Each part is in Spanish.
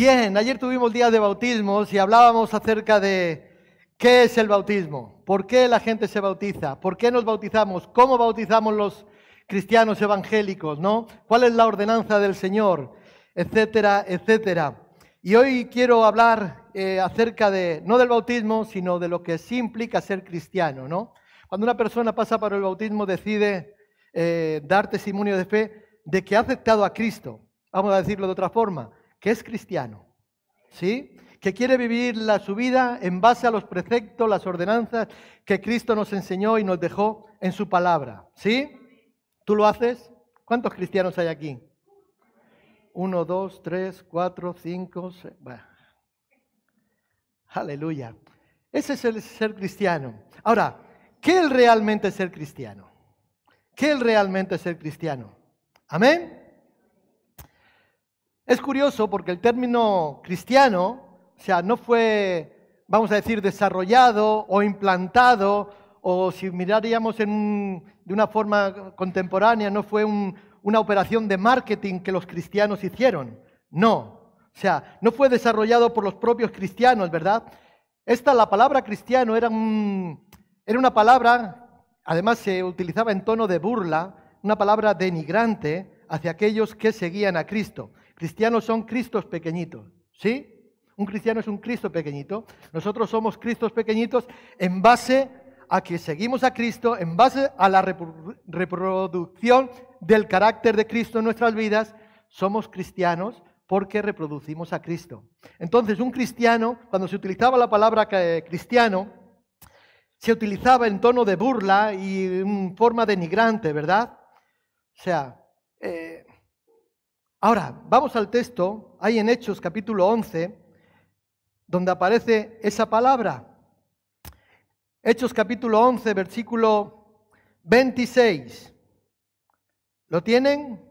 Bien, ayer tuvimos día de bautismos y hablábamos acerca de qué es el bautismo, por qué la gente se bautiza, por qué nos bautizamos, cómo bautizamos los cristianos evangélicos, ¿no? ¿Cuál es la ordenanza del Señor? Etcétera, etcétera. Y hoy quiero hablar eh, acerca de, no del bautismo, sino de lo que sí implica ser cristiano, ¿no? Cuando una persona pasa por el bautismo decide eh, dar testimonio de fe de que ha aceptado a Cristo, vamos a decirlo de otra forma, que es cristiano, ¿sí? Que quiere vivir la, su vida en base a los preceptos, las ordenanzas que Cristo nos enseñó y nos dejó en su palabra, ¿sí? ¿Tú lo haces? ¿Cuántos cristianos hay aquí? Uno, dos, tres, cuatro, cinco, seis. Aleluya. Ese es el ser cristiano. Ahora, ¿qué es realmente ser cristiano? ¿Qué es realmente ser cristiano? Amén. Es curioso porque el término cristiano, o sea, no fue, vamos a decir, desarrollado o implantado, o si miraríamos de una forma contemporánea, no fue una operación de marketing que los cristianos hicieron. No, o sea, no fue desarrollado por los propios cristianos, ¿verdad? Esta, la palabra cristiano, era, era una palabra, además se utilizaba en tono de burla, una palabra denigrante hacia aquellos que seguían a Cristo. Cristianos son Cristos pequeñitos, ¿sí? Un cristiano es un Cristo pequeñito. Nosotros somos Cristos pequeñitos en base a que seguimos a Cristo, en base a la reproducción del carácter de Cristo en nuestras vidas. Somos cristianos porque reproducimos a Cristo. Entonces, un cristiano, cuando se utilizaba la palabra cristiano, se utilizaba en tono de burla y en forma denigrante, ¿verdad? O sea, eh, Ahora, vamos al texto, hay en Hechos capítulo 11, donde aparece esa palabra. Hechos capítulo 11, versículo 26. ¿Lo tienen?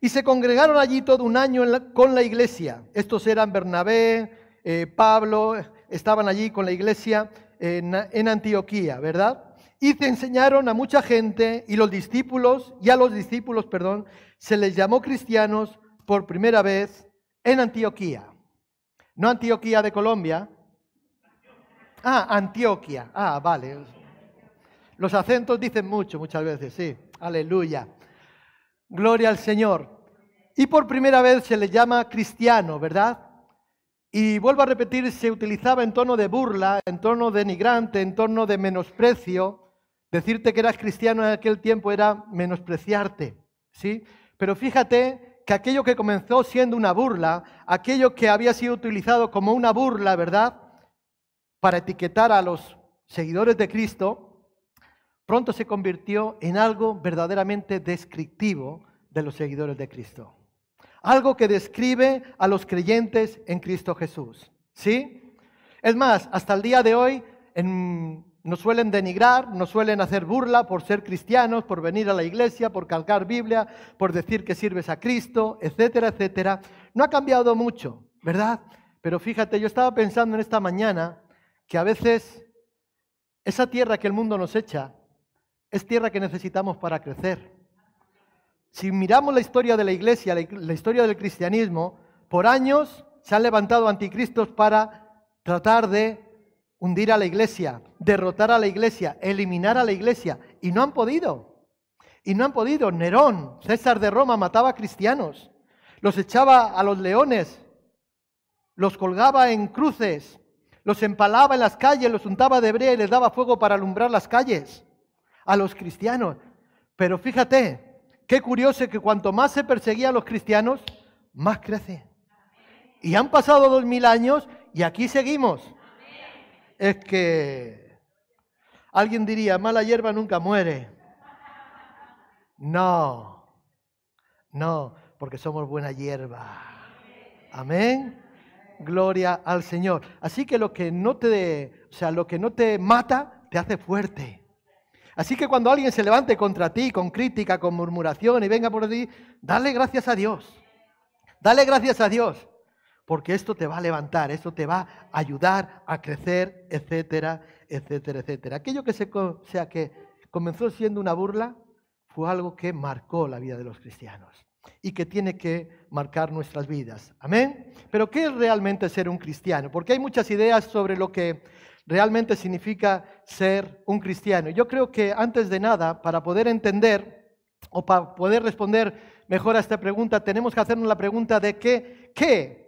Y se congregaron allí todo un año con la iglesia. Estos eran Bernabé, eh, Pablo, estaban allí con la iglesia en Antioquía, ¿verdad? y te enseñaron a mucha gente y los discípulos, y a los discípulos, perdón, se les llamó cristianos por primera vez en Antioquía. No Antioquía de Colombia. Ah, Antioquia. Ah, vale. Los acentos dicen mucho muchas veces, sí. Aleluya. Gloria al Señor. Y por primera vez se les llama cristiano, ¿verdad? Y vuelvo a repetir, se utilizaba en tono de burla, en tono denigrante, en tono de menosprecio, Decirte que eras cristiano en aquel tiempo era menospreciarte, ¿sí? Pero fíjate que aquello que comenzó siendo una burla, aquello que había sido utilizado como una burla, ¿verdad? Para etiquetar a los seguidores de Cristo, pronto se convirtió en algo verdaderamente descriptivo de los seguidores de Cristo. Algo que describe a los creyentes en Cristo Jesús, ¿sí? Es más, hasta el día de hoy, en nos suelen denigrar, nos suelen hacer burla por ser cristianos, por venir a la iglesia, por calcar Biblia, por decir que sirves a Cristo, etcétera, etcétera. No ha cambiado mucho, ¿verdad? Pero fíjate, yo estaba pensando en esta mañana que a veces esa tierra que el mundo nos echa es tierra que necesitamos para crecer. Si miramos la historia de la iglesia, la historia del cristianismo, por años se han levantado anticristos para tratar de hundir a la iglesia, derrotar a la iglesia, eliminar a la iglesia. Y no han podido. Y no han podido. Nerón, César de Roma, mataba a cristianos. Los echaba a los leones. Los colgaba en cruces. Los empalaba en las calles, los untaba de brea y les daba fuego para alumbrar las calles a los cristianos. Pero fíjate, qué curioso que cuanto más se perseguía a los cristianos, más crece. Y han pasado dos mil años y aquí seguimos es que alguien diría, mala hierba nunca muere. No, no, porque somos buena hierba. Amén. Gloria al Señor. Así que lo que no te, o sea, lo que no te mata, te hace fuerte. Así que cuando alguien se levante contra ti con crítica, con murmuración y venga por ti, dale gracias a Dios. Dale gracias a Dios porque esto te va a levantar, esto te va a ayudar a crecer, etcétera, etcétera, etcétera. Aquello que, se, sea, que comenzó siendo una burla fue algo que marcó la vida de los cristianos. y que tiene que marcar nuestras vidas. Amén. Pero ¿qué es realmente ser un cristiano? Porque hay muchas ideas sobre lo que realmente significa ser un cristiano. Yo creo que antes de nada, para poder entender o para poder responder mejor a esta pregunta, tenemos que hacernos la pregunta de qué, qué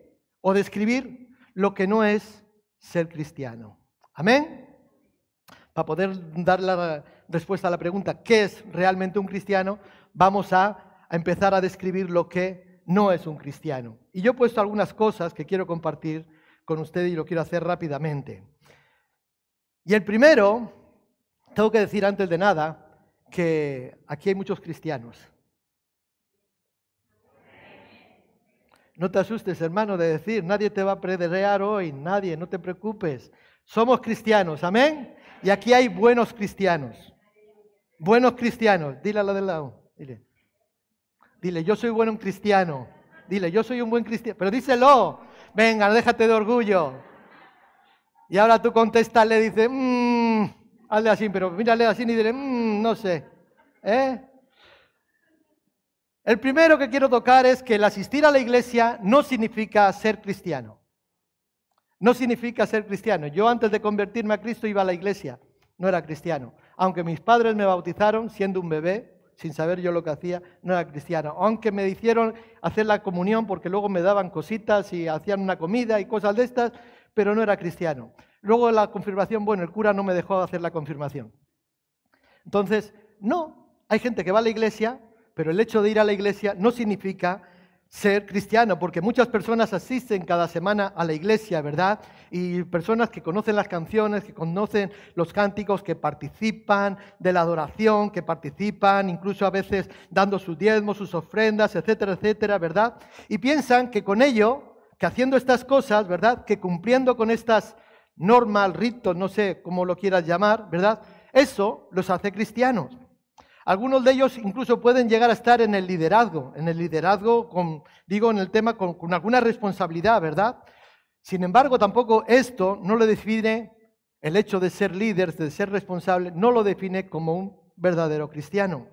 o describir lo que no es ser cristiano. Amén. Para poder dar la respuesta a la pregunta, ¿qué es realmente un cristiano? Vamos a, empezar a describir lo que no es un cristiano. Y yo he puesto algunas cosas que quiero compartir con ustedes y lo quiero hacer rápidamente. Y el primero, tengo que decir antes de nada que aquí hay muchos cristianos. No te asustes, hermano, de decir, nadie te va a predrear hoy, nadie, no te preocupes. Somos cristianos, amén. Y aquí hay buenos cristianos. Buenos cristianos. Dile a la del lado. Dile. Dile, yo soy bueno cristiano. Dile, yo soy un buen cristiano. Pero díselo. Venga, déjate de orgullo. Y ahora tú contestas, le dices, mmm, hazle así, pero mírale así y dile, mmm, no sé. ¿Eh? El primero que quiero tocar es que el asistir a la iglesia no significa ser cristiano. No significa ser cristiano. Yo antes de convertirme a Cristo iba a la iglesia, no era cristiano. Aunque mis padres me bautizaron siendo un bebé, sin saber yo lo que hacía, no era cristiano. Aunque me hicieron hacer la comunión porque luego me daban cositas y hacían una comida y cosas de estas, pero no era cristiano. Luego la confirmación, bueno, el cura no me dejó hacer la confirmación. Entonces, no, hay gente que va a la iglesia, pero el hecho de ir a la iglesia no significa ser cristiano, porque muchas personas asisten cada semana a la iglesia, ¿verdad? Y personas que conocen las canciones, que conocen los cánticos, que participan de la adoración, que participan incluso a veces dando sus diezmos, sus ofrendas, etcétera, etcétera, ¿verdad? Y piensan que con ello, que haciendo estas cosas, ¿verdad? Que cumpliendo con estas normas, ritos, no sé cómo lo quieras llamar, ¿verdad? Eso los hace cristianos. Algunos de ellos incluso pueden llegar a estar en el liderazgo, en el liderazgo, con, digo, en el tema con, con alguna responsabilidad, ¿verdad? Sin embargo, tampoco esto no lo define, el hecho de ser líder, de ser responsable, no lo define como un verdadero cristiano.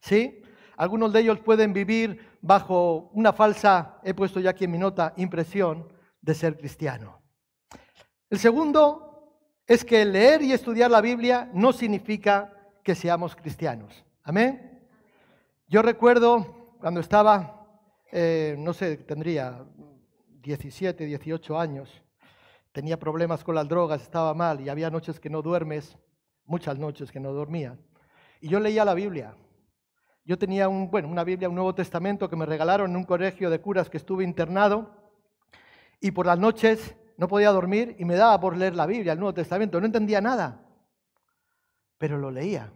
¿Sí? Algunos de ellos pueden vivir bajo una falsa, he puesto ya aquí en mi nota, impresión de ser cristiano. El segundo es que leer y estudiar la Biblia no significa que seamos cristianos. Amén. Yo recuerdo cuando estaba, eh, no sé, tendría 17, 18 años, tenía problemas con las drogas, estaba mal y había noches que no duermes, muchas noches que no dormía. Y yo leía la Biblia. Yo tenía un, bueno, una Biblia, un Nuevo Testamento que me regalaron en un colegio de curas que estuve internado y por las noches no podía dormir y me daba por leer la Biblia, el Nuevo Testamento. No entendía nada pero lo leía,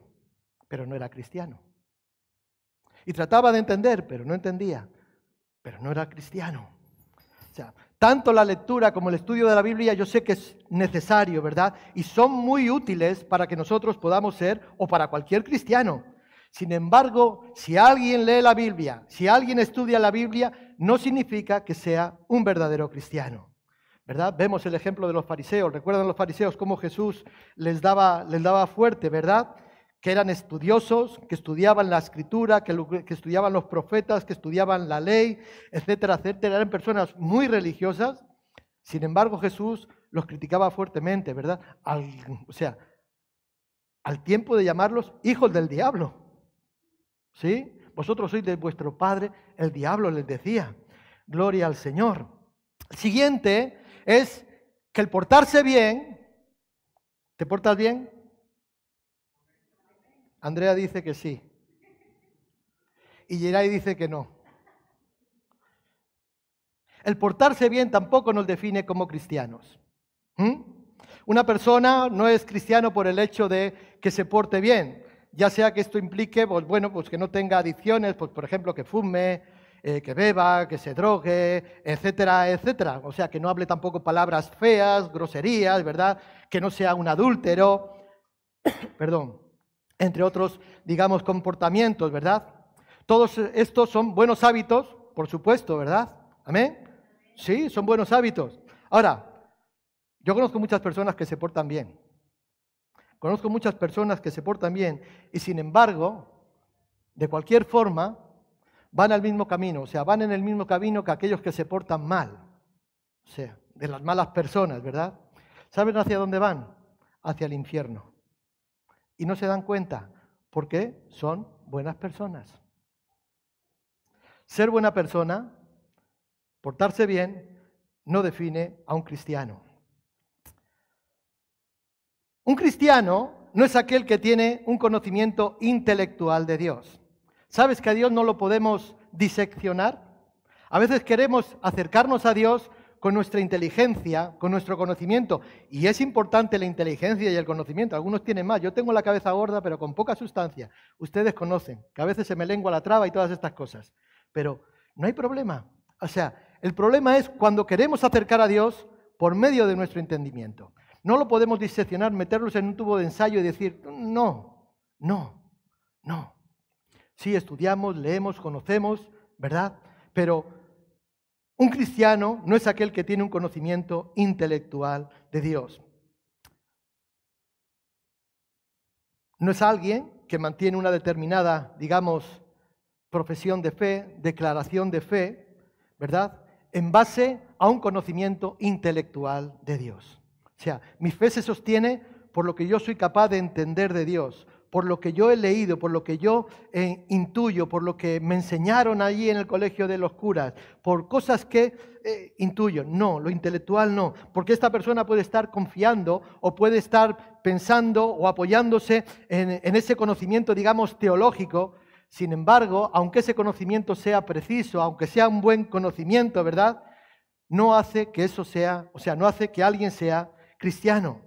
pero no era cristiano. Y trataba de entender, pero no entendía, pero no era cristiano. O sea, tanto la lectura como el estudio de la Biblia yo sé que es necesario, ¿verdad? Y son muy útiles para que nosotros podamos ser, o para cualquier cristiano. Sin embargo, si alguien lee la Biblia, si alguien estudia la Biblia, no significa que sea un verdadero cristiano. ¿Verdad? Vemos el ejemplo de los fariseos. ¿Recuerdan los fariseos cómo Jesús les daba, les daba fuerte, verdad? Que eran estudiosos, que estudiaban la escritura, que, que estudiaban los profetas, que estudiaban la ley, etcétera, etcétera. Eran personas muy religiosas. Sin embargo, Jesús los criticaba fuertemente, ¿verdad? o sea, al tiempo de llamarlos hijos del diablo. ¿Sí? Vosotros sois de vuestro padre, el diablo les decía. Gloria al Señor. Siguiente es que el portarse bien, ¿te portas bien? Andrea dice que sí. Y Geray dice que no. El portarse bien tampoco nos define como cristianos. ¿Mm? Una persona no es cristiano por el hecho de que se porte bien, ya sea que esto implique, pues bueno, pues que no tenga adicciones, pues por ejemplo que fume, eh, que beba, que se drogue, etcétera, etcétera. O sea, que no hable tampoco palabras feas, groserías, ¿verdad? Que no sea un adúltero, perdón, entre otros, digamos, comportamientos, ¿verdad? Todos estos son buenos hábitos, por supuesto, ¿verdad? Amén. Sí, son buenos hábitos. Ahora, yo conozco muchas personas que se portan bien. Conozco muchas personas que se portan bien y sin embargo, de cualquier forma, van al mismo camino, o sea, van en el mismo camino que aquellos que se portan mal, o sea, de las malas personas, ¿verdad? ¿Saben hacia dónde van? Hacia el infierno. Y no se dan cuenta, porque son buenas personas. Ser buena persona, portarse bien, no define a un cristiano. Un cristiano no es aquel que tiene un conocimiento intelectual de Dios. ¿Sabes que a Dios no lo podemos diseccionar? A veces queremos acercarnos a Dios con nuestra inteligencia, con nuestro conocimiento. Y es importante la inteligencia y el conocimiento. Algunos tienen más. Yo tengo la cabeza gorda, pero con poca sustancia. Ustedes conocen que a veces se me lengua la traba y todas estas cosas. Pero no hay problema. O sea, el problema es cuando queremos acercar a Dios por medio de nuestro entendimiento. No lo podemos diseccionar, meterlos en un tubo de ensayo y decir, no, no, no. Sí, estudiamos, leemos, conocemos, ¿verdad? Pero un cristiano no es aquel que tiene un conocimiento intelectual de Dios. No es alguien que mantiene una determinada, digamos, profesión de fe, declaración de fe, ¿verdad? En base a un conocimiento intelectual de Dios. O sea, mi fe se sostiene por lo que yo soy capaz de entender de Dios, por lo que yo he leído, por lo que yo eh, intuyo, por lo que me enseñaron allí en el colegio de los curas, por cosas que eh, intuyo. No, lo intelectual no, porque esta persona puede estar confiando o puede estar pensando o apoyándose en ese conocimiento, digamos, teológico, sin embargo, aunque ese conocimiento sea preciso, aunque sea un buen conocimiento, ¿verdad? No hace que eso sea, o sea, no hace que alguien sea cristiano.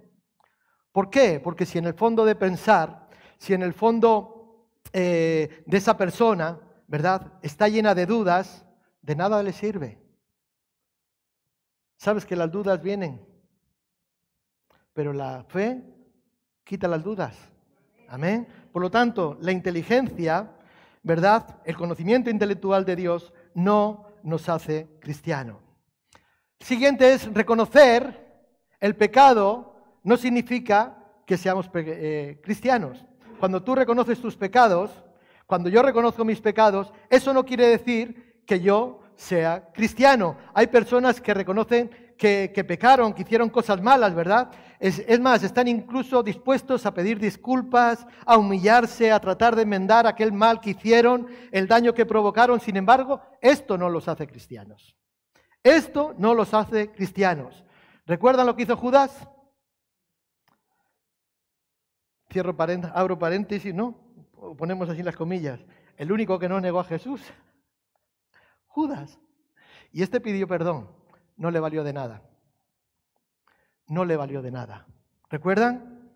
¿Por qué? Porque si en el fondo de pensar, si en el fondo eh, de esa persona, ¿verdad? Está llena de dudas, de nada le sirve. Sabes que las dudas vienen, pero la fe quita las dudas. Amén. Por lo tanto, la inteligencia ¿verdad? El conocimiento intelectual de Dios no nos hace cristiano. Siguiente es reconocer el pecado no significa que seamos eh, cristianos. Cuando tú reconoces tus pecados, cuando yo reconozco mis pecados, eso no quiere decir que yo sea cristiano. Hay personas que reconocen que, pecaron, que hicieron cosas malas, ¿verdad? Es, es, más, están incluso dispuestos a pedir disculpas, a humillarse, a tratar de enmendar aquel mal que hicieron, el daño que provocaron. Sin embargo, esto no los hace cristianos. Esto no los hace cristianos. ¿Recuerdan lo que hizo Judas? Cierro abro paréntesis, ¿no? Ponemos así las comillas. El único que no negó a Jesús. Judas. Y este pidió perdón no le valió de nada. No le valió de nada. ¿Recuerdan?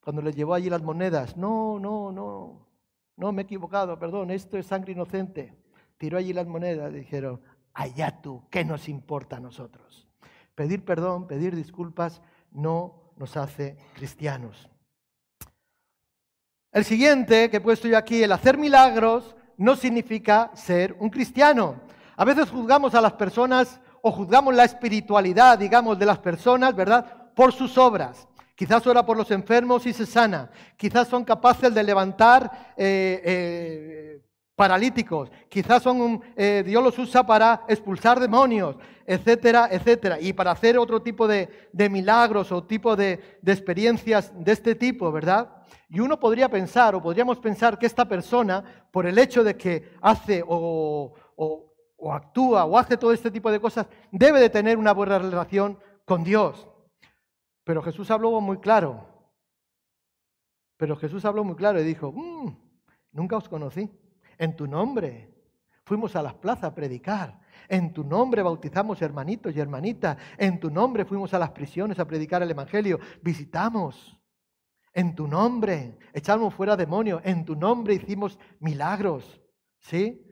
Cuando le llevó allí las monedas, no, no, no, no me he equivocado, perdón, esto es sangre inocente. Tiró allí las monedas dijeron, allá tú, ¿qué nos importa a nosotros? Pedir perdón, pedir disculpas, no nos hace cristianos. El siguiente que he puesto yo aquí, el hacer milagros, no significa ser un cristiano. A veces juzgamos a las personas o juzgamos la espiritualidad, digamos, de las personas, ¿verdad? Por sus obras. Quizás ora por los enfermos y se sana. Quizás son capaces de levantar eh, eh, paralíticos. Quizás son eh, Dios los usa para expulsar demonios, etcétera, etcétera. Y para hacer otro tipo de, milagros o tipo de, experiencias de este tipo, ¿verdad? Y uno podría pensar, o podríamos pensar que esta persona, por el hecho de que hace o o actúa o hace todo este tipo de cosas, debe de tener una buena relación con Dios. Pero Jesús habló muy claro. Pero Jesús habló muy claro y dijo, mm, nunca os conocí. En tu nombre fuimos a las plazas a predicar. En tu nombre bautizamos hermanitos y hermanitas. En tu nombre fuimos a las prisiones a predicar el Evangelio. Visitamos. En tu nombre echamos fuera demonios. En tu nombre hicimos milagros. ¿Sí?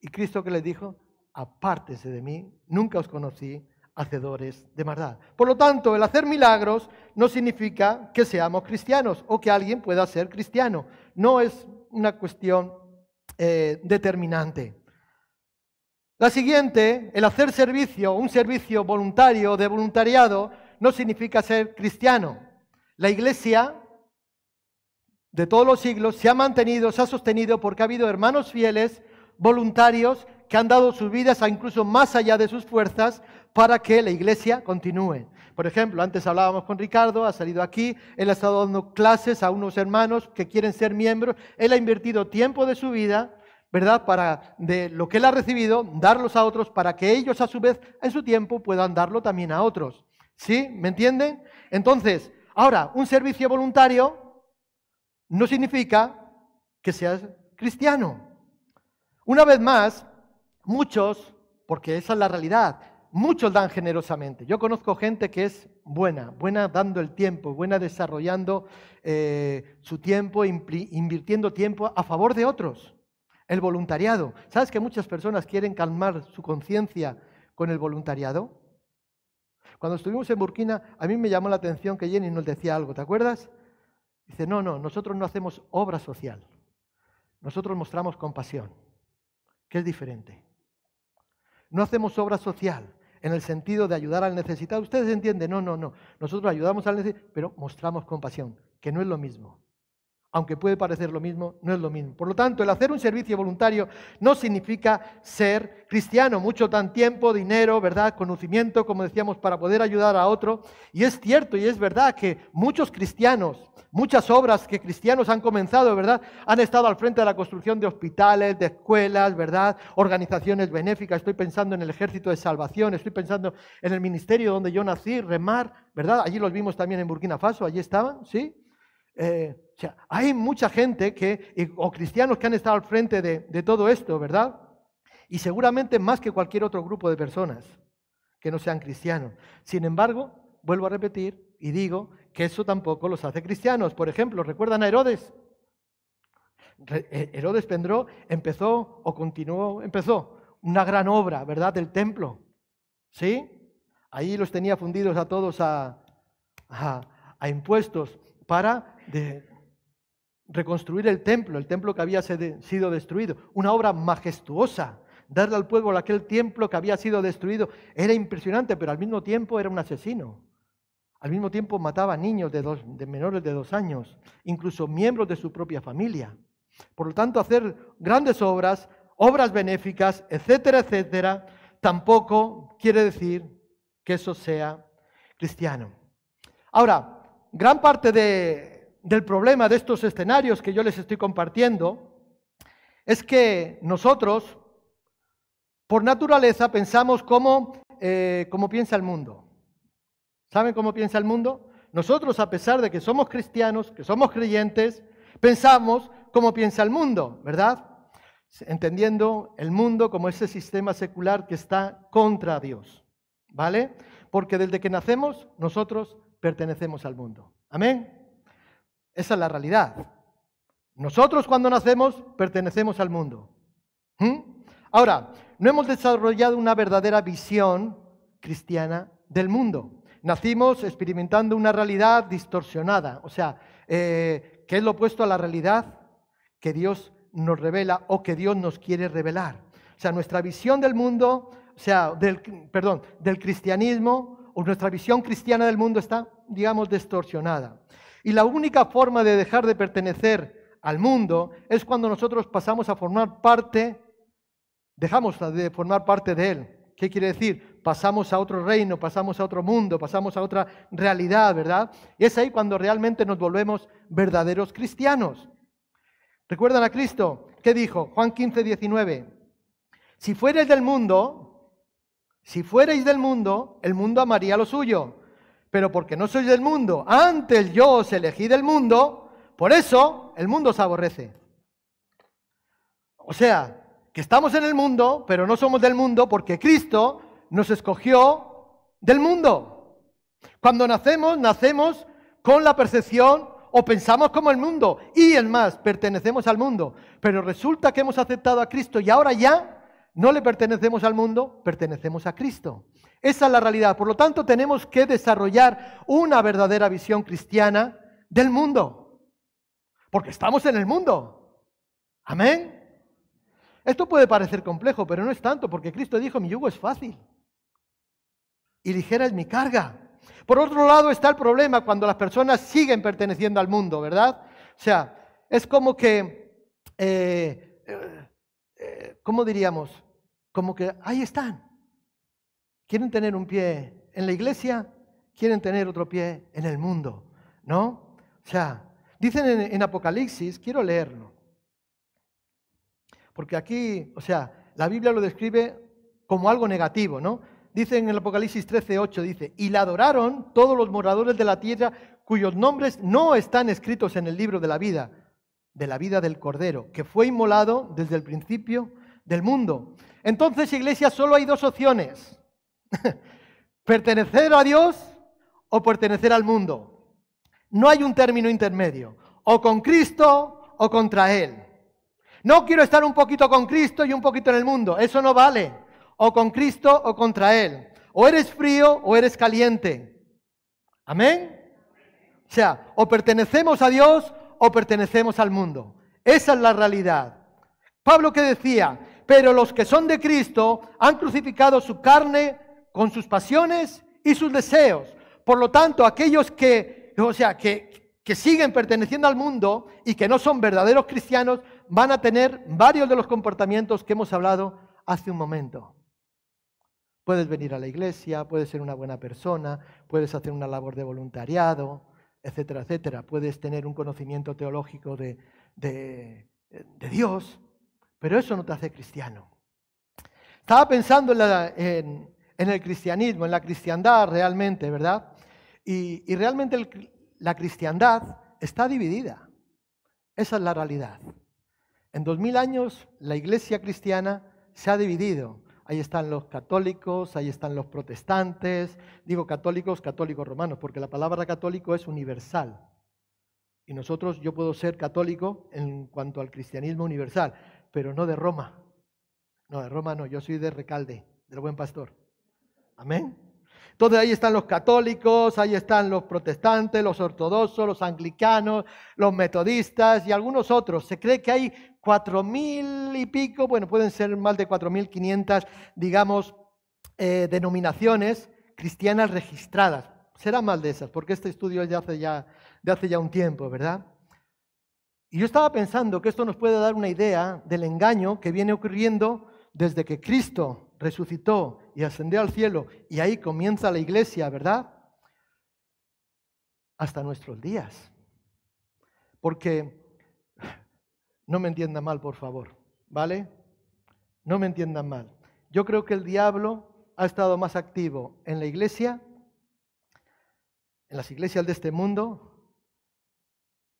¿Y Cristo que le dijo? apártese de mí, nunca os conocí, hacedores de maldad. Por lo tanto, el hacer milagros no significa que seamos cristianos o que alguien pueda ser cristiano. No es una cuestión eh, determinante. La siguiente, el hacer servicio, un servicio voluntario de voluntariado, no significa ser cristiano. La iglesia de todos los siglos se ha mantenido, se ha sostenido porque ha habido hermanos fieles voluntarios que han dado sus vidas a incluso más allá de sus fuerzas para que la iglesia continúe. Por ejemplo, antes hablábamos con Ricardo, ha salido aquí, él ha estado dando clases a unos hermanos que quieren ser miembros, él ha invertido tiempo de su vida, ¿verdad? Para de lo que él ha recibido, darlos a otros para que ellos a su vez en su tiempo puedan darlo también a otros. ¿Sí? ¿Me entienden? Entonces, ahora, un servicio voluntario no significa que seas cristiano. Una vez más, muchos, porque esa es la realidad, Muchos dan generosamente. Yo conozco gente que es buena, buena dando el tiempo, buena desarrollando eh, su tiempo, invirtiendo tiempo a favor de otros. El voluntariado. ¿Sabes que muchas personas quieren calmar su conciencia con el voluntariado? Cuando estuvimos en Burkina, a mí me llamó la atención que Jenny nos decía algo, ¿te acuerdas? Dice, no, no, nosotros no hacemos obra social. Nosotros mostramos compasión, que es diferente. No hacemos obra social en el sentido de ayudar al necesitado. Ustedes entienden, no, no, no. Nosotros ayudamos al necesitado, pero mostramos compasión, que no es lo mismo. Aunque puede parecer lo mismo, no es lo mismo. Por lo tanto, el hacer un servicio voluntario no significa ser cristiano. Mucho tan tiempo, dinero, ¿verdad? Conocimiento, como decíamos, para poder ayudar a otro. Y es cierto y es verdad que muchos cristianos Muchas obras que cristianos han comenzado, ¿verdad? Han estado al frente de la construcción de hospitales, de escuelas, ¿verdad? Organizaciones benéficas. Estoy pensando en el ejército de salvación, estoy pensando en el ministerio donde yo nací, Remar, ¿verdad? Allí los vimos también en Burkina Faso, allí estaban, ¿sí? Eh, o sea, hay mucha gente que, o cristianos que han estado al frente de, de todo esto, ¿verdad? Y seguramente más que cualquier otro grupo de personas que no sean cristianos. Sin embargo, vuelvo a repetir y digo que eso tampoco los hace cristianos. Por ejemplo, ¿recuerdan a Herodes? Eh, Herodes Pendró empezó o continuó, empezó una gran obra, ¿verdad?, del templo. ¿Sí? Ahí los tenía fundidos a todos a, a, impuestos para reconstruir el templo, el templo que había sido destruido. Una obra majestuosa. Darle al pueblo aquel templo que había sido destruido era impresionante, pero al mismo tiempo era un asesino. Al mismo tiempo mataba niños de, de menores de dos años, incluso miembros de su propia familia. Por lo tanto, hacer grandes obras, obras benéficas, etcétera, etcétera, tampoco quiere decir que eso sea cristiano. Ahora, gran parte del problema de estos escenarios que yo les estoy compartiendo es que nosotros, por naturaleza, pensamos como, eh, como piensa el mundo. ¿Saben cómo piensa el mundo? Nosotros, a pesar de que somos cristianos, que somos creyentes, pensamos cómo piensa el mundo, ¿verdad? Entendiendo el mundo como ese sistema secular que está contra Dios, ¿vale? Porque desde que nacemos, nosotros pertenecemos al mundo. Amén. Esa es la realidad. Nosotros cuando nacemos pertenecemos al mundo. ¿Mm? Ahora, no hemos desarrollado una verdadera visión cristiana del mundo. Nacimos experimentando una realidad distorsionada, o sea, eh, que es lo opuesto a la realidad que Dios nos revela o que Dios nos quiere revelar. O sea, nuestra visión del mundo, o sea, del, perdón, del cristianismo o nuestra visión cristiana del mundo está, digamos, distorsionada. Y la única forma de dejar de pertenecer al mundo es cuando nosotros pasamos a formar parte, dejamos de formar parte de él. ¿Qué quiere decir? Pasamos a otro reino, pasamos a otro mundo, pasamos a otra realidad, ¿verdad? Y es ahí cuando realmente nos volvemos verdaderos cristianos. ¿Recuerdan a Cristo? ¿Qué dijo? Juan 15, 19. Si fuerais del mundo, si fuerais del mundo, el mundo amaría lo suyo. Pero porque no sois del mundo, antes yo os elegí del mundo, por eso el mundo os aborrece. O sea, que estamos en el mundo, pero no somos del mundo porque Cristo nos escogió del mundo. Cuando nacemos, nacemos con la percepción o pensamos como el mundo y en más, pertenecemos al mundo. Pero resulta que hemos aceptado a Cristo y ahora ya no le pertenecemos al mundo, pertenecemos a Cristo. Esa es la realidad. Por lo tanto, tenemos que desarrollar una verdadera visión cristiana del mundo. Porque estamos en el mundo. Amén. Esto puede parecer complejo, pero no es tanto, porque Cristo dijo, mi yugo es fácil y ligera es mi carga. Por otro lado está el problema cuando las personas siguen perteneciendo al mundo, ¿verdad? O sea, es como que eh, eh, ¿cómo diríamos? Como que ahí están. Quieren tener un pie en la iglesia, quieren tener otro pie en el mundo, ¿no? O sea, dicen en, Apocalipsis, quiero leerlo, porque aquí, o sea, la Biblia lo describe como algo negativo, ¿no? Dice en el Apocalipsis 13, 8, dice, y la adoraron todos los moradores de la tierra cuyos nombres no están escritos en el libro de la vida, de la vida del Cordero, que fue inmolado desde el principio del mundo. Entonces, iglesia, solo hay dos opciones. pertenecer a Dios o pertenecer al mundo. No hay un término intermedio. O con Cristo o contra Él. No quiero estar un poquito con Cristo y un poquito en el mundo. Eso no vale. O con Cristo o contra Él. O eres frío o eres caliente. Amén. O sea, o pertenecemos a Dios o pertenecemos al mundo. Esa es la realidad. Pablo que decía, pero los que son de Cristo han crucificado su carne con sus pasiones y sus deseos. Por lo tanto, aquellos que, o sea, que, que siguen perteneciendo al mundo y que no son verdaderos cristianos, van a tener varios de los comportamientos que hemos hablado hace un momento. Puedes venir a la iglesia, puedes ser una buena persona, puedes hacer una labor de voluntariado, etcétera, etcétera. Puedes tener un conocimiento teológico de, de, Dios, pero eso no te hace cristiano. Estaba pensando en, el cristianismo, en la cristiandad realmente, ¿verdad? Y, realmente la cristiandad está dividida. Esa es la realidad. En dos mil años la iglesia cristiana se ha dividido. Ahí están los católicos, ahí están los protestantes. Digo católicos, católicos romanos, porque la palabra católico es universal. Y nosotros, yo puedo ser católico en cuanto al cristianismo universal, pero no de Roma. No, de Roma no, yo soy de Recalde, del buen pastor. Amén. Entonces ahí están los católicos, ahí están los protestantes, los ortodoxos, los anglicanos, los metodistas y algunos otros. Se cree que hay cuatro mil y pico, bueno, pueden ser más de cuatro mil quinientas, digamos, eh, denominaciones cristianas registradas. Será más de esas, porque este estudio es de hace, ya, de hace ya un tiempo, ¿verdad? Y yo estaba pensando que esto nos puede dar una idea del engaño que viene ocurriendo desde que Cristo resucitó y ascendió al cielo, y ahí comienza la iglesia, ¿verdad? Hasta nuestros días. Porque, no me entiendan mal, por favor, ¿vale? No me entiendan mal. Yo creo que el diablo ha estado más activo en la iglesia, en las iglesias de este mundo,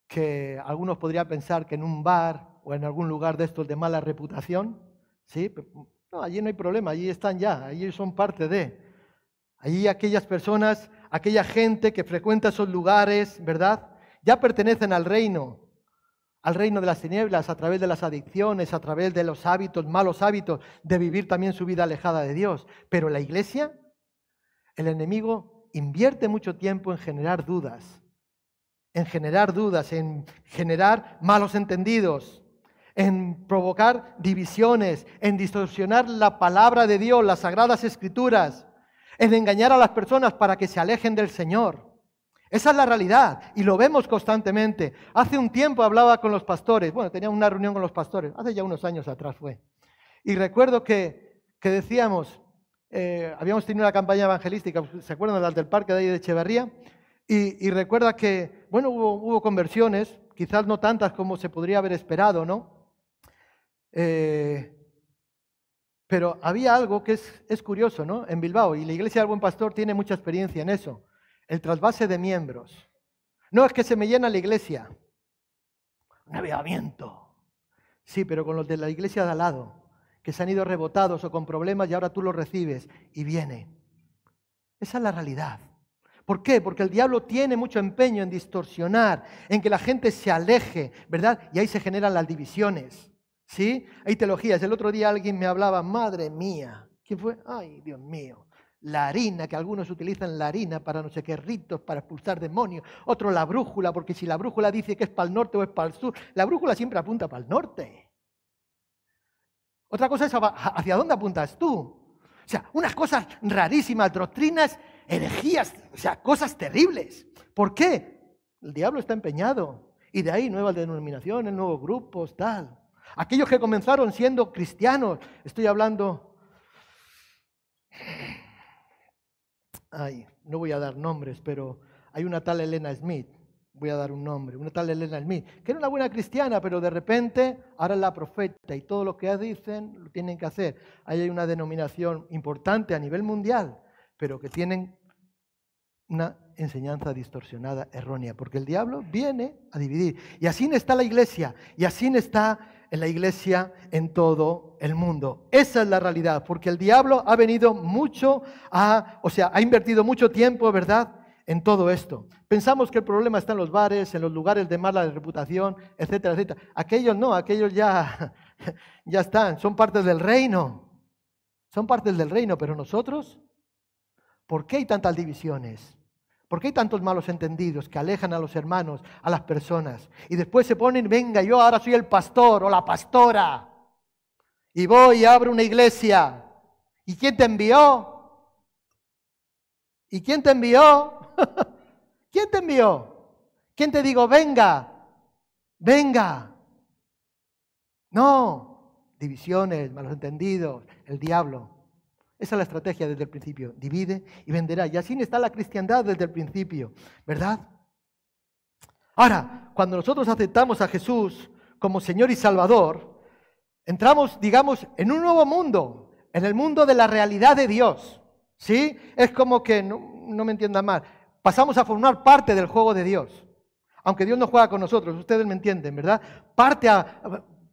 que algunos podrían pensar que en un bar o en algún lugar de estos de mala reputación, ¿sí? No, allí no hay problema, allí están ya, allí son parte de. Allí aquellas personas, aquella gente que frecuenta esos lugares, ¿verdad? Ya pertenecen al reino, al reino de las tinieblas, a través de las adicciones, a través de los hábitos, malos hábitos, de vivir también su vida alejada de Dios. Pero la iglesia, el enemigo invierte mucho tiempo en generar dudas, en generar dudas, en generar malos entendidos, en provocar divisiones, en distorsionar la palabra de Dios, las sagradas escrituras, en engañar a las personas para que se alejen del Señor. Esa es la realidad y lo vemos constantemente. Hace un tiempo hablaba con los pastores, bueno, tenía una reunión con los pastores, hace ya unos años atrás fue. Y recuerdo que, que decíamos, eh, habíamos tenido una campaña evangelística, ¿se acuerdan las del parque de ahí de Echeverría? Y, recuerda que, bueno, hubo conversiones, quizás no tantas como se podría haber esperado, ¿no? Eh, pero había algo que es, curioso, ¿no? En Bilbao, y la Iglesia del Buen Pastor tiene mucha experiencia en eso, el trasvase de miembros. No es que se me llena la iglesia, un avivamiento. Sí, pero con los de la iglesia de al lado, que se han ido rebotados o con problemas y ahora tú los recibes y viene. Esa es la realidad. ¿Por qué? Porque el diablo tiene mucho empeño en distorsionar, en que la gente se aleje, ¿verdad? Y ahí se generan las divisiones. ¿Sí? Hay teologías. El otro día alguien me hablaba, madre mía. ¿Quién fue? Ay, Dios mío. La harina, que algunos utilizan la harina para no sé qué ritos, para expulsar demonios. Otro la brújula, porque si la brújula dice que es para el norte o es para el sur, la brújula siempre apunta para el norte. Otra cosa es hacia dónde apuntas tú. O sea, unas cosas rarísimas, doctrinas, herejías, o sea, cosas terribles. ¿Por qué? El diablo está empeñado. Y de ahí nuevas denominaciones, nuevos grupos, tal. Aquellos que comenzaron siendo cristianos, estoy hablando, ay, no voy a dar nombres, pero hay una tal Elena Smith, voy a dar un nombre, una tal Elena Smith, que era una buena cristiana, pero de repente ahora es la profeta y todo lo que dicen lo tienen que hacer. Ahí hay una denominación importante a nivel mundial, pero que tienen una enseñanza distorsionada, errónea, porque el diablo viene a dividir. Y así está la iglesia, y así está en la iglesia en todo el mundo. Esa es la realidad, porque el diablo ha venido mucho a, o sea, ha invertido mucho tiempo, ¿verdad? En todo esto. Pensamos que el problema está en los bares, en los lugares de mala reputación, etcétera, etcétera. Aquellos no, aquellos ya, ya están, son partes del reino. Son partes del reino, pero nosotros, ¿por qué hay tantas divisiones? ¿Por qué hay tantos malos entendidos que alejan a los hermanos, a las personas? Y después se ponen, venga, yo ahora soy el pastor o la pastora. Y voy y abro una iglesia. ¿Y quién te envió? ¿Y quién te envió? ¿Quién te envió? ¿Quién te digo, venga? Venga. No, divisiones, malos entendidos, el diablo. Esa es la estrategia desde el principio. Divide y venderá. Y así está la cristiandad desde el principio, ¿verdad? Ahora, cuando nosotros aceptamos a Jesús como Señor y Salvador, entramos, digamos, en un nuevo mundo, en el mundo de la realidad de Dios. ¿Sí? Es como que, no, me entiendan mal, pasamos a formar parte del juego de Dios. Aunque Dios no juega con nosotros, ustedes me entienden, ¿verdad? Parte a,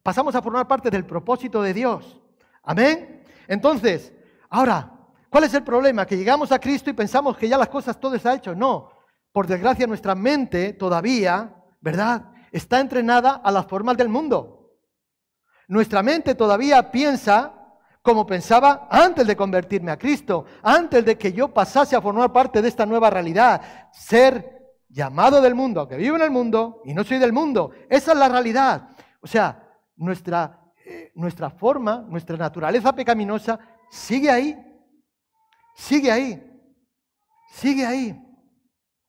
pasamos a formar parte del propósito de Dios. Amén. Entonces, Ahora, ¿cuál es el problema? Que llegamos a Cristo y pensamos que ya las cosas todo está hecho. No, por desgracia nuestra mente todavía, ¿verdad? Está entrenada a las formas del mundo. Nuestra mente todavía piensa como pensaba antes de convertirme a Cristo, antes de que yo pasase a formar parte de esta nueva realidad, ser llamado del mundo, aunque vivo en el mundo y no soy del mundo. Esa es la realidad. O sea, nuestra, eh, nuestra forma, nuestra naturaleza pecaminosa sigue ahí, sigue ahí, sigue ahí.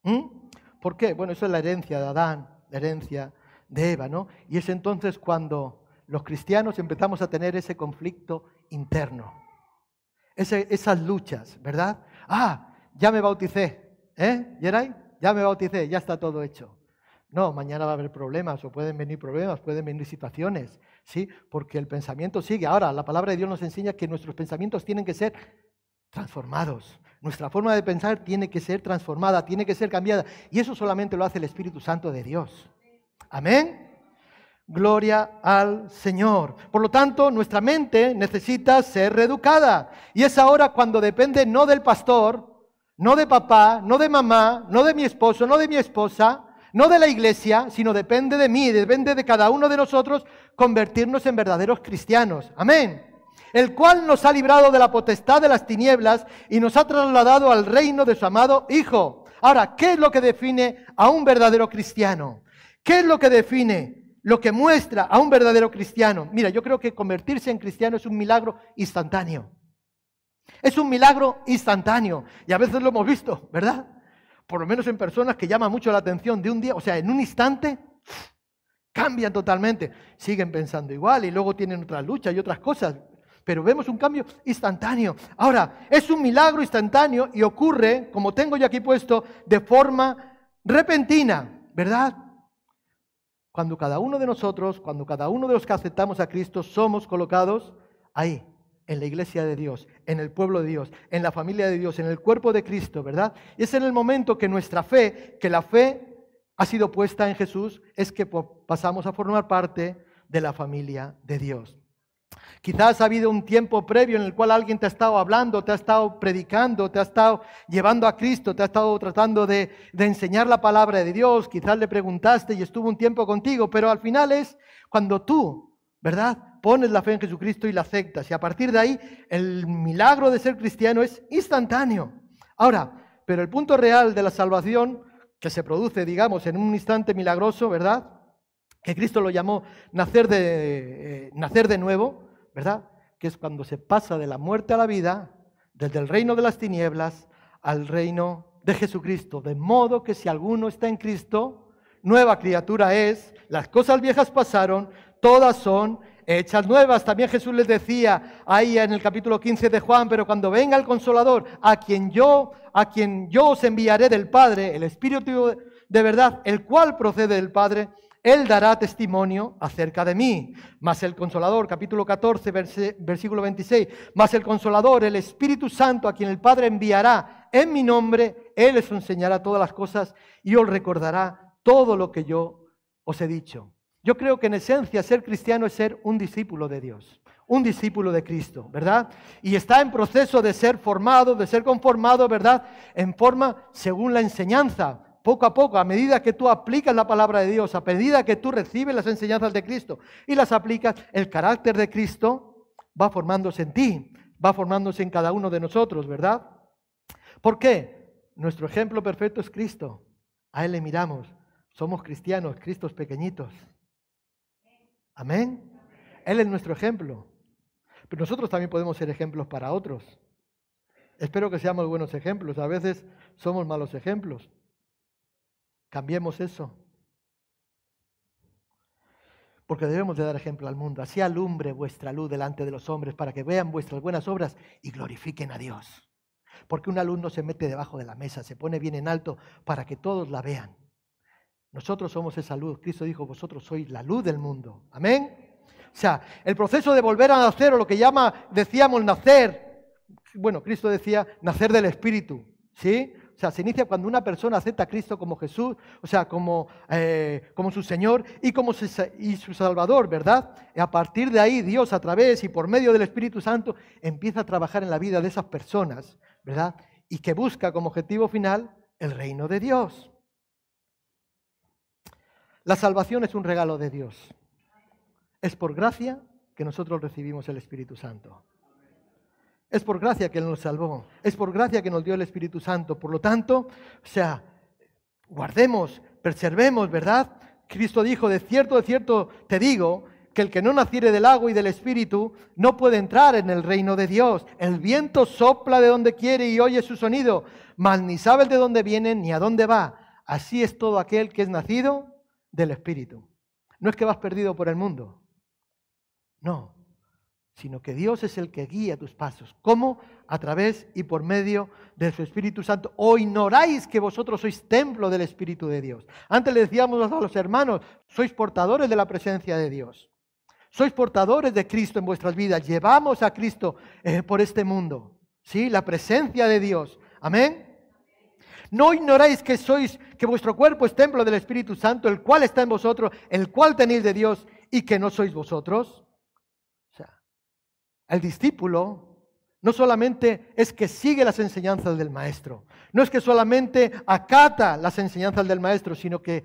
¿Mm? ¿Por qué? Bueno, eso es la herencia de Adán, la herencia de Eva, ¿no? Y es entonces cuando los cristianos empezamos a tener ese conflicto interno, esas luchas, ¿verdad? Ah, ya me bauticé, ¿eh? ¿Yeray? Ya me bauticé, ya está todo hecho. No, mañana va a haber problemas o pueden venir problemas, pueden venir situaciones. ¿sí? Porque el pensamiento sigue. Ahora, la palabra de Dios nos enseña que nuestros pensamientos tienen que ser transformados. Nuestra forma de pensar tiene que ser transformada, tiene que ser cambiada. Y eso solamente lo hace el Espíritu Santo de Dios. Amén. Gloria al Señor. Por lo tanto, nuestra mente necesita ser reeducada. Y es ahora cuando depende no del pastor, no de papá, no de mamá, no de mi esposo, no de mi esposa, no de la iglesia, sino depende de mí, depende de cada uno de nosotros convertirnos en verdaderos cristianos. Amén. El cual nos ha librado de la potestad de las tinieblas y nos ha trasladado al reino de su amado Hijo. Ahora, ¿qué es lo que define a un verdadero cristiano? ¿Qué es lo que define, lo que muestra a un verdadero cristiano? Mira, yo creo que convertirse en cristiano es un milagro instantáneo. Es un milagro instantáneo. Y a veces lo hemos visto, ¿verdad? Por lo menos en personas que llaman mucho la atención de un día, o sea, en un instante, cambian totalmente. Siguen pensando igual y luego tienen otras luchas y otras cosas, pero vemos un cambio instantáneo. Ahora, es un milagro instantáneo y ocurre, como tengo yo aquí puesto, de forma repentina, ¿verdad? Cuando cada uno de nosotros, cuando cada uno de los que aceptamos a Cristo, somos colocados ahí, en la iglesia de Dios, en el pueblo de Dios, en la familia de Dios, en el cuerpo de Cristo, ¿verdad? Y es en el momento que nuestra fe, que la fe ha sido puesta en Jesús, es que pasamos a formar parte de la familia de Dios. Quizás ha habido un tiempo previo en el cual alguien te ha estado hablando, te ha estado predicando, te ha estado llevando a Cristo, te ha estado tratando de, enseñar la palabra de Dios. Quizás le preguntaste y estuvo un tiempo contigo, pero al final es cuando tú, ¿verdad? Pones la fe en Jesucristo y la aceptas. Y a partir de ahí, el milagro de ser cristiano es instantáneo. Ahora, pero el punto real de la salvación que se produce, digamos, en un instante milagroso, ¿verdad? Que Cristo lo llamó nacer de, eh, nacer de nuevo, ¿verdad? Que es cuando se pasa de la muerte a la vida, desde el reino de las tinieblas al reino de Jesucristo. De modo que si alguno está en Cristo, nueva criatura es, las cosas viejas pasaron, todas son hechas nuevas. También Jesús les decía ahí en el capítulo 15 de Juan, pero cuando venga el consolador, a quien yo, a quien yo os enviaré del Padre, el Espíritu de verdad, el cual procede del Padre, él dará testimonio acerca de mí. Mas el consolador, capítulo 14, versículo 26, mas el consolador, el Espíritu Santo, a quien el Padre enviará en mi nombre, Él les enseñará todas las cosas y os recordará todo lo que yo os he dicho. Yo creo que en esencia ser cristiano es ser un discípulo de Dios, un discípulo de Cristo, ¿verdad? Y está en proceso de ser formado, de ser conformado, ¿verdad? En forma según la enseñanza, poco a poco, a medida que tú aplicas la palabra de Dios, a medida que tú recibes las enseñanzas de Cristo y las aplicas, el carácter de Cristo va formándose en ti, va formándose en cada uno de nosotros, ¿verdad? ¿Por qué? Nuestro ejemplo perfecto es Cristo. A Él le miramos. Somos cristianos, Cristos pequeñitos. Amén. Él es nuestro ejemplo. Pero nosotros también podemos ser ejemplos para otros. Espero que seamos buenos ejemplos. A veces somos malos ejemplos. Cambiemos eso. Porque debemos de dar ejemplo al mundo. Así alumbre vuestra luz delante de los hombres para que vean vuestras buenas obras y glorifiquen a Dios. Porque un alumno se mete debajo de la mesa, se pone bien en alto para que todos la vean. Nosotros somos esa luz. Cristo dijo, vosotros sois la luz del mundo. Amén. O sea, el proceso de volver a nacer, o lo que llama, decíamos, nacer. Bueno, Cristo decía, nacer del Espíritu. ¿Sí? O sea, se inicia cuando una persona acepta a Cristo como Jesús, o sea, como, eh, como su Señor y como su, y su Salvador, ¿verdad? Y a partir de ahí, Dios a través y por medio del Espíritu Santo empieza a trabajar en la vida de esas personas, ¿verdad? Y que busca como objetivo final el reino de Dios. La salvación es un regalo de Dios. Es por gracia que nosotros recibimos el Espíritu Santo. Es por gracia que Él nos salvó. Es por gracia que nos dio el Espíritu Santo. Por lo tanto, o sea, guardemos, preservemos, ¿verdad? Cristo dijo, de cierto, de cierto te digo, que el que no naciere del agua y del Espíritu no puede entrar en el reino de Dios. El viento sopla de donde quiere y oye su sonido, mas ni sabe de dónde viene ni a dónde va. Así es todo aquel que es nacido del Espíritu. No es que vas perdido por el mundo, no, sino que Dios es el que guía tus pasos. ¿Cómo? A través y por medio de su Espíritu Santo. ¿O ignoráis que vosotros sois templo del Espíritu de Dios? Antes le decíamos a los hermanos, sois portadores de la presencia de Dios. Sois portadores de Cristo en vuestras vidas. Llevamos a Cristo eh, por este mundo. ¿Sí? La presencia de Dios. Amén. ¿No ignoráis que sois, que vuestro cuerpo es templo del Espíritu Santo, el cual está en vosotros, el cual tenéis de Dios y que no sois vosotros? O sea, el discípulo no solamente es que sigue las enseñanzas del maestro, no es que solamente acata las enseñanzas del maestro, sino que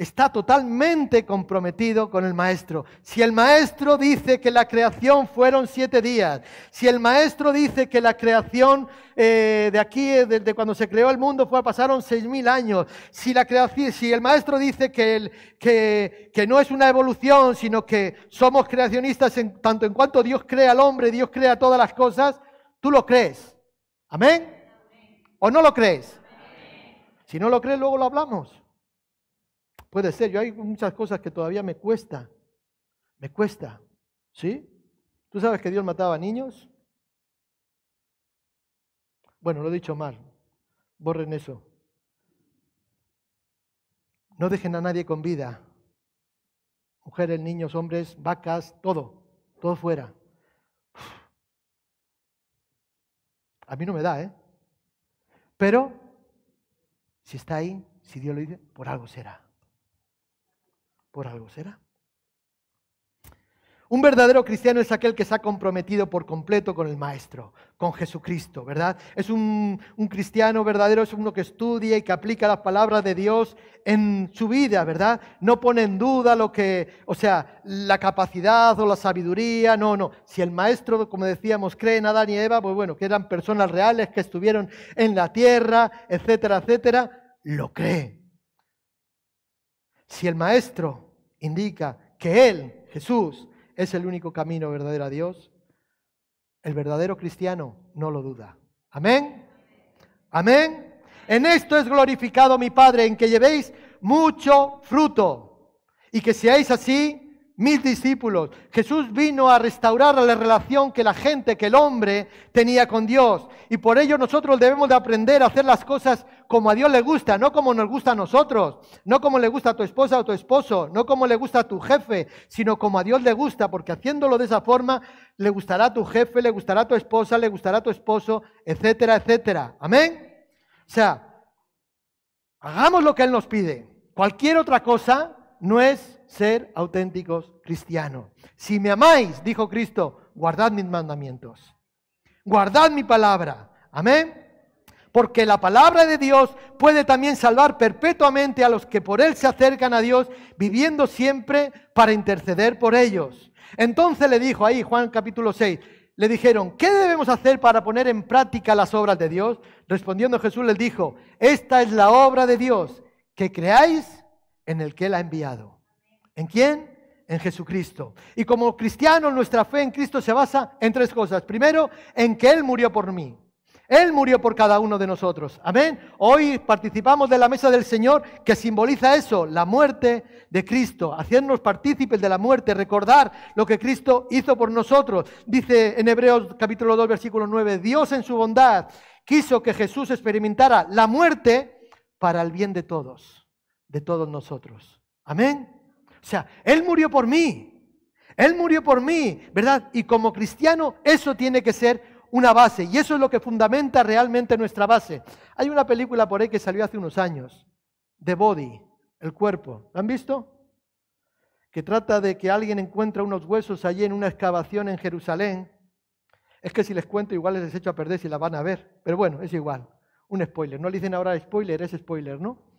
está totalmente comprometido con el maestro. Si el maestro dice que la creación fueron siete días, si el maestro dice que la creación eh, de aquí, desde cuando se creó el mundo, fue, pasaron seis mil años, si, la creación, si el maestro dice que, el, que, que, no es una evolución, sino que somos creacionistas en tanto en cuanto Dios crea al hombre, Dios crea todas las cosas, tú lo crees. ¿Amén? ¿O no lo crees? Si no lo crees, luego lo hablamos. Puede ser, yo hay muchas cosas que todavía me cuesta, me cuesta, ¿sí? ¿Tú sabes que Dios mataba a niños? Bueno, lo he dicho mal, borren eso. No dejen a nadie con vida. Mujeres, niños, hombres, vacas, todo, todo fuera. A mí no me da, ¿eh? Pero, si está ahí, si Dios lo dice, por algo será por algo será. Un verdadero cristiano es aquel que se ha comprometido por completo con el Maestro, con Jesucristo, ¿verdad? Es un, cristiano verdadero, es uno que estudia y que aplica las palabras de Dios en su vida, ¿verdad? No pone en duda lo que, o sea, la capacidad o la sabiduría, no, no. Si el Maestro, como decíamos, cree en Adán y Eva, pues bueno, que eran personas reales que estuvieron en la tierra, etcétera, etcétera, lo cree. Si el Maestro indica que Él, Jesús, es el único camino verdadero a Dios, el verdadero cristiano no lo duda. Amén. Amén. En esto es glorificado mi Padre, en que llevéis mucho fruto y que seáis así mis discípulos. Jesús vino a restaurar la relación que la gente, que el hombre tenía con Dios. Y por ello nosotros debemos de aprender a hacer las cosas como a Dios le gusta, no como nos gusta a nosotros, no como le gusta a tu esposa o tu esposo, no como le gusta a tu jefe, sino como a Dios le gusta, porque haciéndolo de esa forma le gustará a tu jefe, le gustará a tu esposa, le gustará a tu esposo, etcétera, etcétera. Amén. O sea, hagamos lo que Él nos pide. Cualquier otra cosa no es ser auténticos cristianos. Si me amáis, dijo Cristo, guardad mis mandamientos. Guardad mi palabra. Amén. Porque la palabra de Dios puede también salvar perpetuamente a los que por Él se acercan a Dios, viviendo siempre para interceder por ellos. Entonces le dijo ahí, Juan capítulo 6, le dijeron, ¿qué debemos hacer para poner en práctica las obras de Dios? Respondiendo Jesús les dijo, esta es la obra de Dios, que creáis en el que Él ha enviado. ¿En quién? En Jesucristo. Y como cristianos, nuestra fe en Cristo se basa en tres cosas. Primero, en que Él murió por mí. Él murió por cada uno de nosotros. Amén. Hoy participamos de la mesa del Señor que simboliza eso, la muerte de Cristo, haciéndonos partícipes de la muerte, recordar lo que Cristo hizo por nosotros. Dice en Hebreos capítulo 2, versículo 9, Dios en su bondad quiso que Jesús experimentara la muerte para el bien de todos, de todos nosotros. Amén. O sea, Él murió por mí. Él murió por mí, ¿verdad? Y como cristiano eso tiene que ser una base. Y eso es lo que fundamenta realmente nuestra base. Hay una película por ahí que salió hace unos años, The Body, el cuerpo. ¿La han visto? Que trata de que alguien encuentra unos huesos allí en una excavación en Jerusalén. Es que si les cuento igual les echo a perder si la van a ver. Pero bueno, es igual. Un spoiler. No le dicen ahora spoiler, es spoiler, ¿no?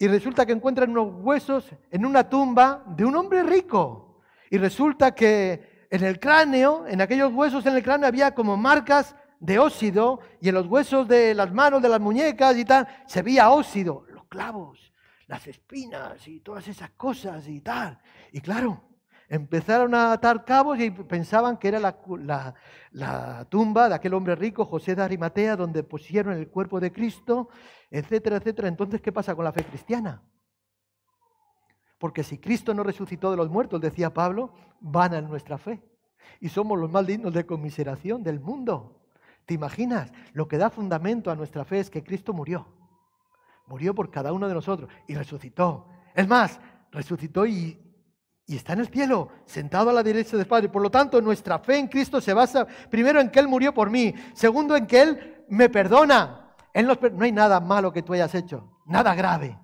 Y resulta que encuentran unos huesos en una tumba de un hombre rico. Y resulta que en el cráneo, en aquellos huesos en el cráneo había como marcas de óxido y en los huesos de las manos, de las muñecas y tal, se veía óxido, los clavos, las espinas y todas esas cosas y tal. Y claro, empezaron a atar cabos y pensaban que era la, tumba de aquel hombre rico, José de Arimatea, donde pusieron el cuerpo de Cristo, etcétera, etcétera. Entonces, ¿qué pasa con la fe cristiana? Porque si Cristo no resucitó de los muertos, decía Pablo, van a nuestra fe. Y somos los más dignos de conmiseración del mundo. ¿Te imaginas? Lo que da fundamento a nuestra fe es que Cristo murió. Murió por cada uno de nosotros y resucitó. Es más, resucitó y y está en el cielo, sentado a la derecha del Padre. Por lo tanto, nuestra fe en Cristo se basa primero en que Él murió por mí, segundo en que Él me perdona. No hay nada malo que tú hayas hecho, nada grave.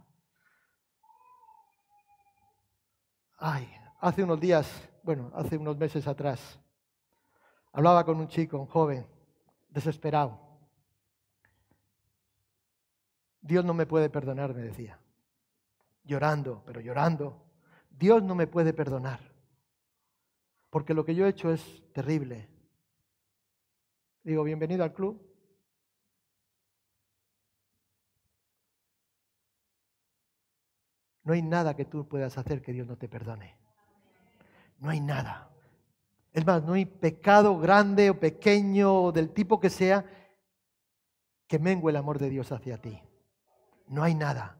Ay, hace unos días, bueno, hace unos meses atrás, hablaba con un chico, un joven, desesperado. Dios no me puede perdonar, me decía. Llorando, pero llorando. Dios no me puede perdonar, porque lo que yo he hecho es terrible. Digo, bienvenido al club. No hay nada que tú puedas hacer que Dios no te perdone. No hay nada. Es más, no hay pecado grande o pequeño del tipo que sea que mengue el amor de Dios hacia ti. No hay nada.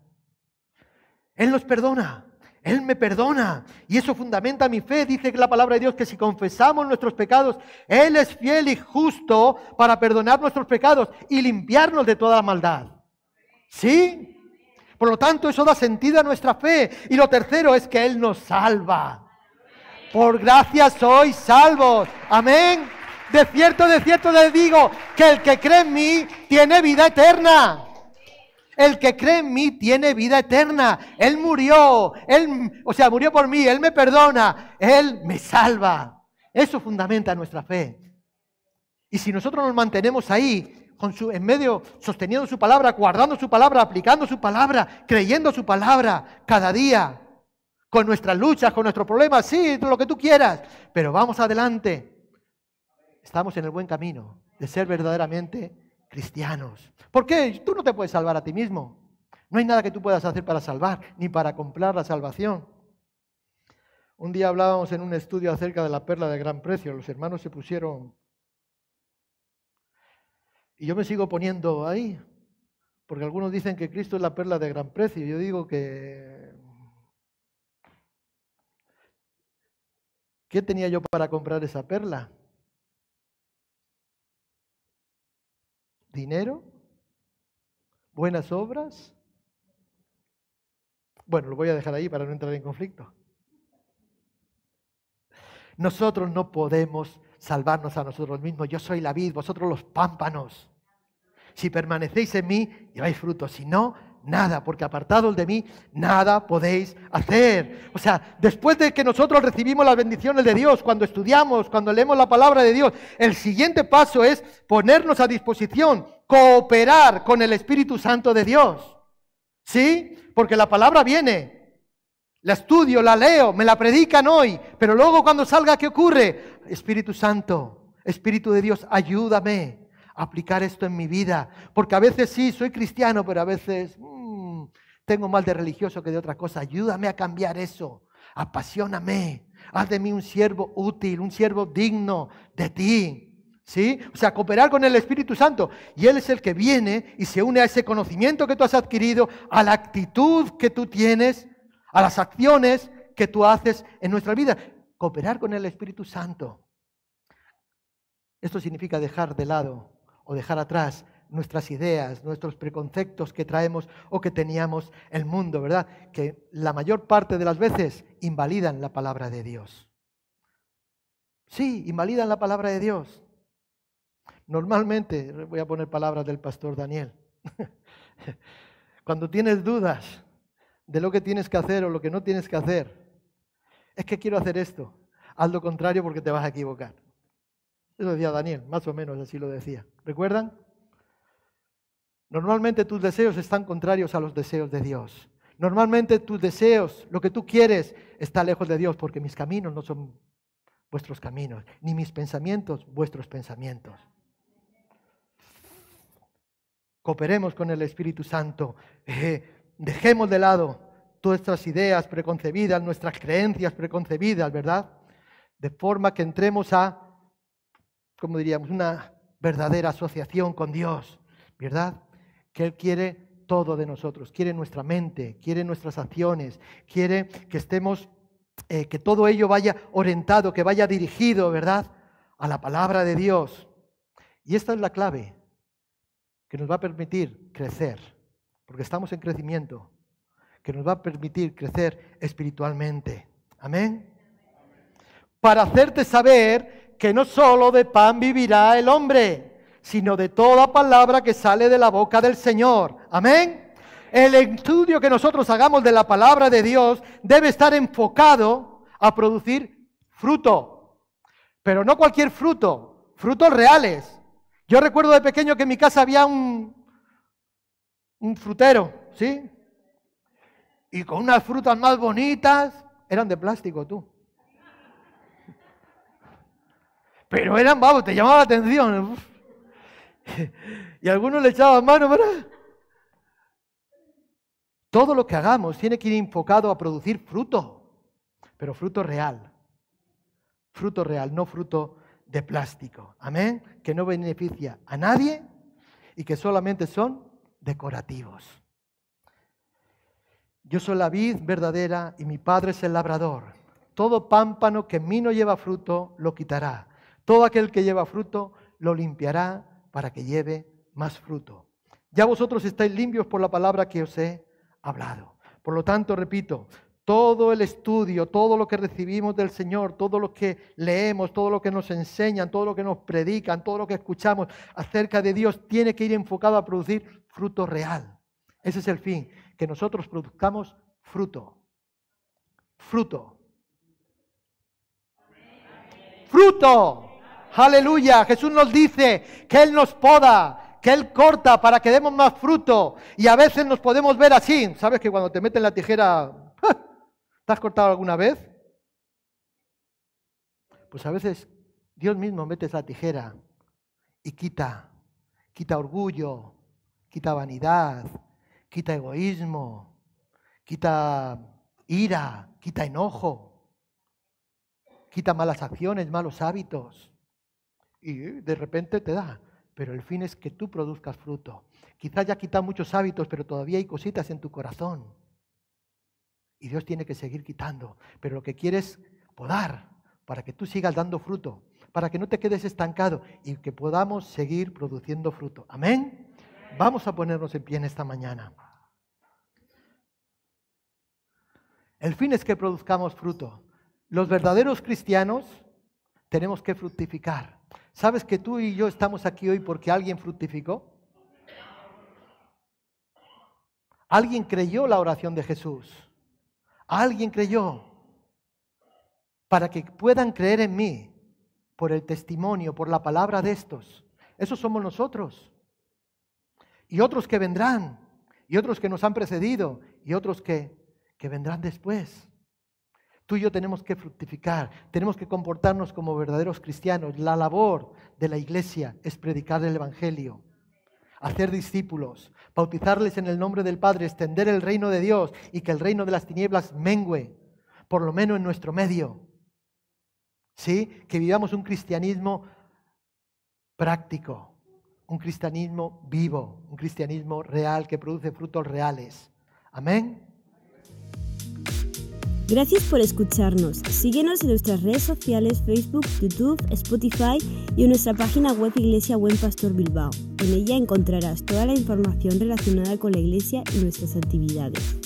Él nos perdona. Él me perdona. Y eso fundamenta mi fe. Dice la palabra de Dios que si confesamos nuestros pecados, Él es fiel y justo para perdonar nuestros pecados y limpiarnos de toda la maldad. ¿Sí? Por lo tanto, eso da sentido a nuestra fe. Y lo tercero es que Él nos salva. Por gracia sois salvos. Amén. De cierto, de cierto les digo que el que cree en mí tiene vida eterna. El que cree en mí tiene vida eterna. Él murió, él, o sea, murió por mí, él me perdona, él me salva. Eso fundamenta nuestra fe. Y si nosotros nos mantenemos ahí, con su, en medio, sosteniendo su palabra, guardando su palabra, aplicando su palabra, creyendo su palabra cada día, con nuestras luchas, con nuestros problemas, sí, lo que tú quieras, pero vamos adelante. Estamos en el buen camino de ser verdaderamente cristianos. ¿Por qué? Tú no te puedes salvar a ti mismo. No hay nada que tú puedas hacer para salvar, ni para comprar la salvación. Un día hablábamos en un estudio acerca de la perla de gran precio. Los hermanos se pusieron... Y yo me sigo poniendo ahí, porque algunos dicen que Cristo es la perla de gran precio. Yo digo que ¿Qué tenía yo para comprar esa perla? ¿Dinero? ¿Buenas obras? Bueno, lo voy a dejar ahí para no entrar en conflicto. Nosotros no podemos salvarnos a nosotros mismos. Yo soy la vid, vosotros los pámpanos. Si permanecéis en mí, lleváis fruto. Si no, nada, porque apartados de mí, nada podéis hacer. O sea, después de que nosotros recibimos las bendiciones de Dios, cuando estudiamos, cuando leemos la palabra de Dios, el siguiente paso es ponernos a disposición, cooperar con el Espíritu Santo de Dios. ¿Sí? Porque la palabra viene, la estudio, la leo, me la predican hoy, pero luego cuando salga, ¿qué ocurre? Espíritu Santo, Espíritu de Dios, ayúdame a aplicar esto en mi vida, porque a veces sí, soy cristiano, pero a veces mm, tengo mal de religioso que de otra cosa. Ayúdame a cambiar eso, apasioname, haz de mí un siervo útil, un siervo digno de ti. ¿Sí? O sea, cooperar con el Espíritu Santo. Y Él es el que viene y se une a ese conocimiento que tú has adquirido, a la actitud que tú tienes a las acciones que tú haces en nuestra vida. Cooperar con el Espíritu Santo. Esto significa dejar de lado o dejar atrás nuestras ideas, nuestros preconceptos que traemos o que teníamos el mundo, ¿verdad? Que la mayor parte de las veces invalidan la palabra de Dios. Sí, invalidan la palabra de Dios. Normalmente, voy a poner palabras del pastor Daniel, cuando tienes dudas, de lo que tienes que hacer o lo que no tienes que hacer. Es que quiero hacer esto. Haz lo contrario porque te vas a equivocar. Eso decía Daniel, más o menos así lo decía. ¿Recuerdan? Normalmente tus deseos están contrarios a los deseos de Dios. Normalmente tus deseos, lo que tú quieres, está lejos de Dios porque mis caminos no son vuestros caminos, ni mis pensamientos vuestros pensamientos. Cooperemos con el Espíritu Santo. Eh, dejemos de lado nuestras ideas preconcebidas, nuestras creencias preconcebidas, ¿verdad? De forma que entremos a, como diríamos, una verdadera asociación con Dios, ¿verdad? Que Él quiere todo de nosotros, quiere nuestra mente, quiere nuestras acciones, quiere que estemos, eh, que todo ello vaya orientado, que vaya dirigido, ¿verdad? A la palabra de Dios. Y esta es la clave que nos va a permitir crecer porque estamos en crecimiento, que nos va a permitir crecer espiritualmente. Amén. Para hacerte saber que no solo de pan vivirá el hombre, sino de toda palabra que sale de la boca del Señor. Amén. El estudio que nosotros hagamos de la palabra de Dios debe estar enfocado a producir fruto, pero no cualquier fruto, frutos reales. Yo recuerdo de pequeño que en mi casa había un, un frutero, ¿sí? Y con unas frutas más bonitas, eran de plástico tú. Pero eran, vamos, te llamaba la atención. Y algunos le echaban mano, ¿verdad? Todo lo que hagamos tiene que ir enfocado a producir fruto, pero fruto real. Fruto real, no fruto de plástico. Amén. Que no beneficia a nadie y que solamente son decorativos. Yo soy la vid verdadera y mi Padre es el labrador. Todo pámpano que en mí no lleva fruto, lo quitará. Todo aquel que lleva fruto, lo limpiará para que lleve más fruto. Ya vosotros estáis limpios por la palabra que os he hablado. Por lo tanto, repito, todo el estudio, todo lo que recibimos del Señor, todo lo que leemos, todo lo que nos enseñan, todo lo que nos predican, todo lo que escuchamos acerca de Dios, tiene que ir enfocado a producir fruto real. Ese es el fin, que nosotros produzcamos fruto. Fruto. Fruto. Aleluya. Jesús nos dice que Él nos poda, que Él corta para que demos más fruto. Y a veces nos podemos ver así. ¿Sabes que cuando te meten la tijera, ¿te has cortado alguna vez? Pues a veces Dios mismo mete esa tijera y quita, quita orgullo, quita vanidad, quita egoísmo, quita ira, quita enojo, quita malas acciones, malos hábitos. Y de repente te da. Pero el fin es que tú produzcas fruto. Quizás ya quita muchos hábitos, pero todavía hay cositas en tu corazón. Y Dios tiene que seguir quitando. Pero lo que quiere es podar, para que tú sigas dando fruto, para que no te quedes estancado y que podamos seguir produciendo fruto. Amén. Vamos a ponernos en pie en esta mañana. El fin es que produzcamos fruto. Los verdaderos cristianos tenemos que fructificar. ¿Sabes que tú y yo estamos aquí hoy porque alguien fructificó? Alguien creyó la oración de Jesús. Alguien creyó para que puedan creer en mí por el testimonio, por la palabra de estos. Esos somos nosotros. Y otros que vendrán, y otros que nos han precedido, y otros que, que vendrán después. Tú y yo tenemos que fructificar, tenemos que comportarnos como verdaderos cristianos. La labor de la iglesia es predicar el Evangelio, hacer discípulos, bautizarles en el nombre del Padre, extender el reino de Dios y que el reino de las tinieblas mengüe, por lo menos en nuestro medio. ¿Sí? Que vivamos un cristianismo práctico, un cristianismo vivo, un cristianismo real que produce frutos reales. Amén. Gracias por escucharnos. Síguenos en nuestras redes sociales, Facebook, YouTube, Spotify y en nuestra página web Iglesia Buen Pastor Bilbao. En ella encontrarás toda la información relacionada con la iglesia y nuestras actividades.